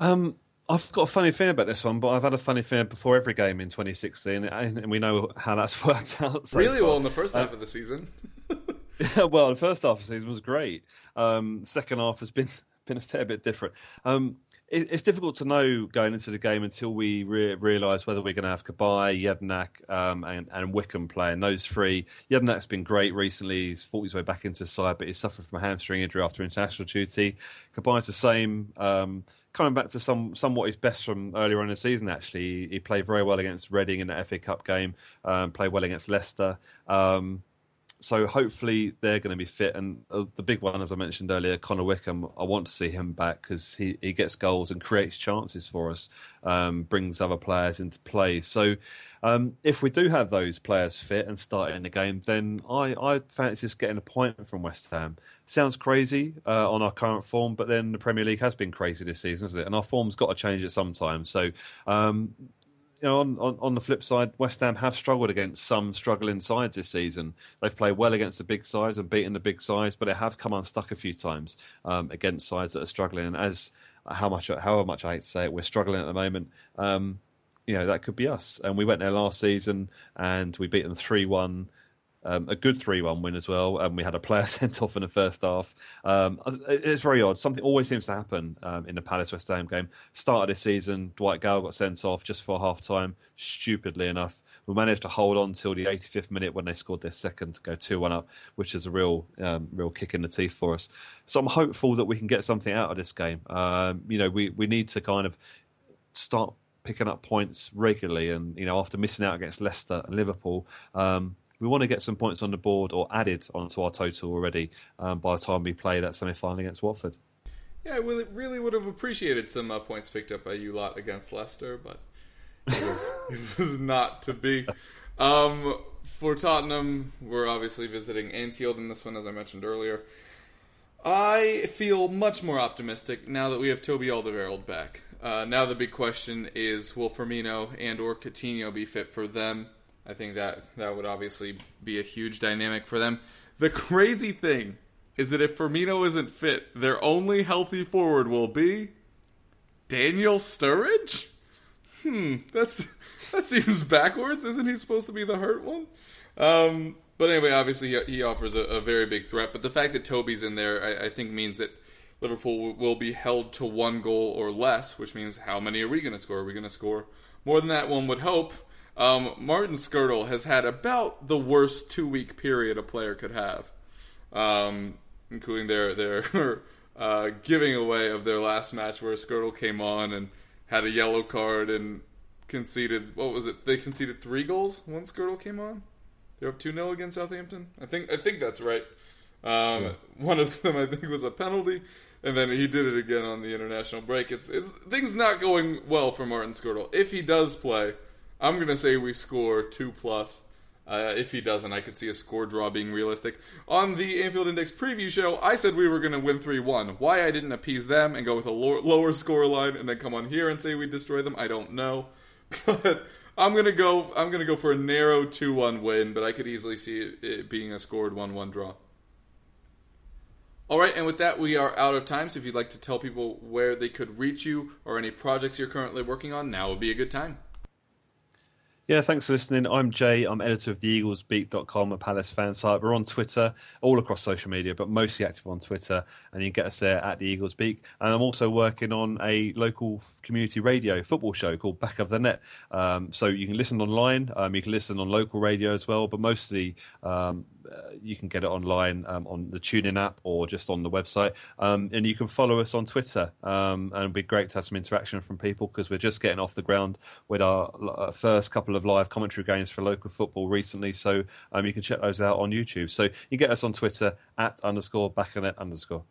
Um, I've got a funny feeling about this one, but I've had a funny feeling before every game in 2016, and we know how that's worked out. So really far. well in the first half uh, of the season. yeah, well, the first half of the season was great. Um, second half has been been a fair bit different. Um, it, it's difficult to know going into the game until we re- realise whether we're going to have Cabaye, Jedinak, um, and, and Wickham playing. Those three. Jedinak's been great recently. He's fought his way back into the side, but he's suffered from a hamstring injury after international duty. Cabaye's the same. Um, coming back to some somewhat his best from earlier on in the season. Actually, he played very well against Reading in the FA Cup game. Um, played well against Leicester. Um, so hopefully they're going to be fit. And uh, the big one, as I mentioned earlier, Connor Wickham, I want to see him back because he, he gets goals and creates chances for us, um, brings other players into play. So um, if we do have those players fit and starting the game, then I, I fancy us getting a point from West Ham. Sounds crazy uh, on our current form, but then the Premier League has been crazy this season, hasn't it? And our form's got to change at some time. So um, you know, on, on, on the flip side, West Ham have struggled against some struggling sides this season. They've played well against the big sides and beaten the big sides, but they have come unstuck a few times um, against sides that are struggling. And as how much however much I hate to say it, we're struggling at the moment. Um, you know that could be us. And we went there last season and we beat them three one um, a good 3 1 win as well. And we had a player sent off in the first half. Um, it's very odd. Something always seems to happen um, in the Palace West Ham game. Start of this season, Dwight Gayle got sent off just for half time, stupidly enough. We managed to hold on till the 85th minute when they scored their second to go 2 1 up, which is a real um, real kick in the teeth for us. So I'm hopeful that we can get something out of this game. Um, you know, we, we need to kind of start picking up points regularly and you know after missing out against Leicester and Liverpool um, we want to get some points on the board or added onto our total already um, by the time we play that semi final against Watford. Yeah, I really, really would have appreciated some uh, points picked up by you lot against Leicester, but it was, it was not to be. Um, for Tottenham, we're obviously visiting Anfield in this one, as I mentioned earlier. I feel much more optimistic now that we have Toby Alderweireld back. Uh, now the big question is, will Firmino and or Coutinho be fit for them? I think that that would obviously be a huge dynamic for them. The crazy thing is that if Firmino isn't fit, their only healthy forward will be Daniel Sturridge. Hmm, that's that seems backwards. Isn't he supposed to be the hurt one? Um, but anyway, obviously he, he offers a, a, very big threat. But the fact that Toby's in there, I, I think, means that Liverpool will be held to one goal or less, which means how many are we going to score? Are we going to score more than that? One would hope. Um, Martin Skrtel has had about the worst two week period a player could have, um, including their their uh, giving away of their last match where Skrtel came on and had a yellow card and conceded what was it? They conceded three goals once Skrtel came on. They're up two 0 against Southampton. I think I think that's right. Um, yeah. One of them I think was a penalty, and then he did it again on the international break. It's, it's things not going well for Martin Skrtel. If he does play, I'm gonna say we score two plus. Uh, if he doesn't, I could see a score draw being realistic. On the Anfield Index preview show, I said we were going to win 3 1. Why I didn't appease them and go with a lower, lower score line and then come on here and say we destroy them, I don't know. But I'm gonna go. I'm gonna go for a narrow two-one win, but I could easily see it, it being a scored one-one draw. All right, and with that, we are out of time. So if you'd like to tell people where they could reach you or any projects you're currently working on, now would be a good time. Yeah, thanks for listening. I'm Jay. I'm editor of the EaglesBeak.com, a Palace fan site. We're on Twitter, all across social media, but mostly active on Twitter. And you can get us there at the Eagles Beak. And I'm also working on a local community radio football show called Back of the Net. Um, so you can listen online. Um, you can listen on local radio as well, but mostly um, you can get it online um, on the TuneIn app or just on the website. Um, and you can follow us on Twitter. Um, and it'd be great to have some interaction from people because we're just getting off the ground with our uh, first couple of live commentary games for local football recently. So um, you can check those out on YouTube. So you get us on Twitter at underscore backernet underscore.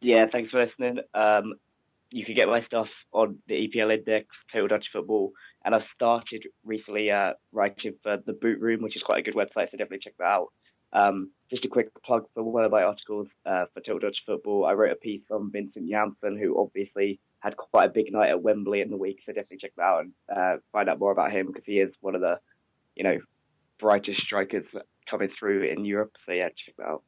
Yeah, thanks for listening. Um, you can get my stuff on the EPL Index, Total Dutch Football and I've started recently uh, writing for the Boot Room, which is quite a good website, so definitely check that out. Um, just a quick plug for one of my articles uh, for Total Dutch Football. I wrote a piece on Vincent Janssen, who obviously had quite a big night at Wembley in the week, so definitely check that out and uh, find out more about him because he is one of the, you know, brightest strikers coming through in Europe. So yeah, check that out.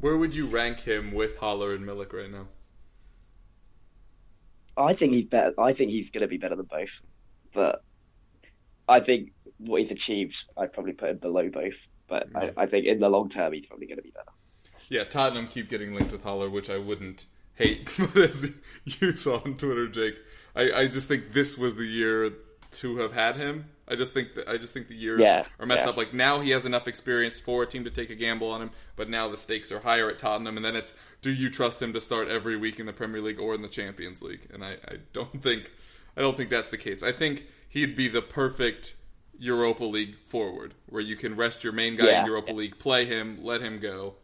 Where would you rank him with Haller and Milik right now? I think he's better. I think he's going to be better than both but I think what he's achieved, I'd probably put him below both. But I, mm. I, think in the long term, he's probably going to be better. Yeah, Tottenham keep getting linked with Haller, which I wouldn't hate. But as you saw on Twitter, Jake, I, I just think this was the year to have had him. I just think that I just think the years yeah, are messed yeah. up. Like now he has enough experience for a team to take a gamble on him, but now the stakes are higher at Tottenham, and then it's do you trust him to start every week in the Premier League or in the Champions League? And I, I don't think I don't think that's the case. I think he'd be the perfect Europa League forward, where you can rest your main guy yeah. in Europa League, play him, let him go,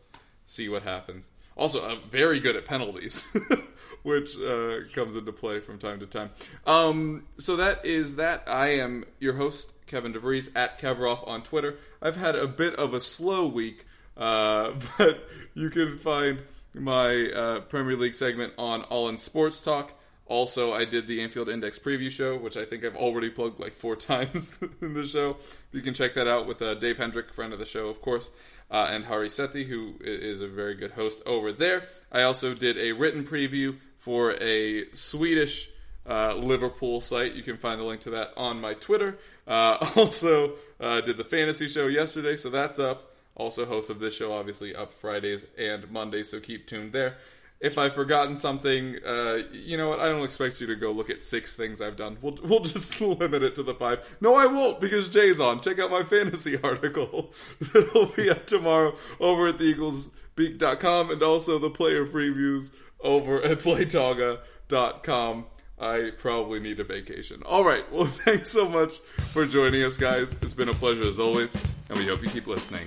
see what happens. Also, uh, very good at penalties, which uh, comes into play from time to time. Um, so that is that. I am your host, Kevin DeVries, at Kevroff on Twitter. I've had a bit of a slow week, uh, but you can find my uh, Premier League segment on All in Sports Talk. Also, I did the Anfield Index preview show, which I think I've already plugged like four times in the show. You can check that out with uh, Dave Hendrick, friend of the show, of course, uh, and Hari Sethi, who is a very good host over there. I also did a written preview for a Swedish uh, Liverpool site. You can find the link to that on my Twitter. Uh, also, uh, did the fantasy show yesterday, so that's up. Also, host of this show, obviously, up Fridays and Mondays, so keep tuned there if I've forgotten something, uh, you know what? I don't expect you to go look at six things I've done. We'll we'll just limit it to the five. No, I won't because Jay's on. Check out my fantasy article. It'll be up tomorrow over at the EaglesBeak.com and also the player previews over at playtoga.com. I probably need a vacation. All right. Well, thanks so much for joining us, guys. It's been a pleasure as always, and we hope you keep listening.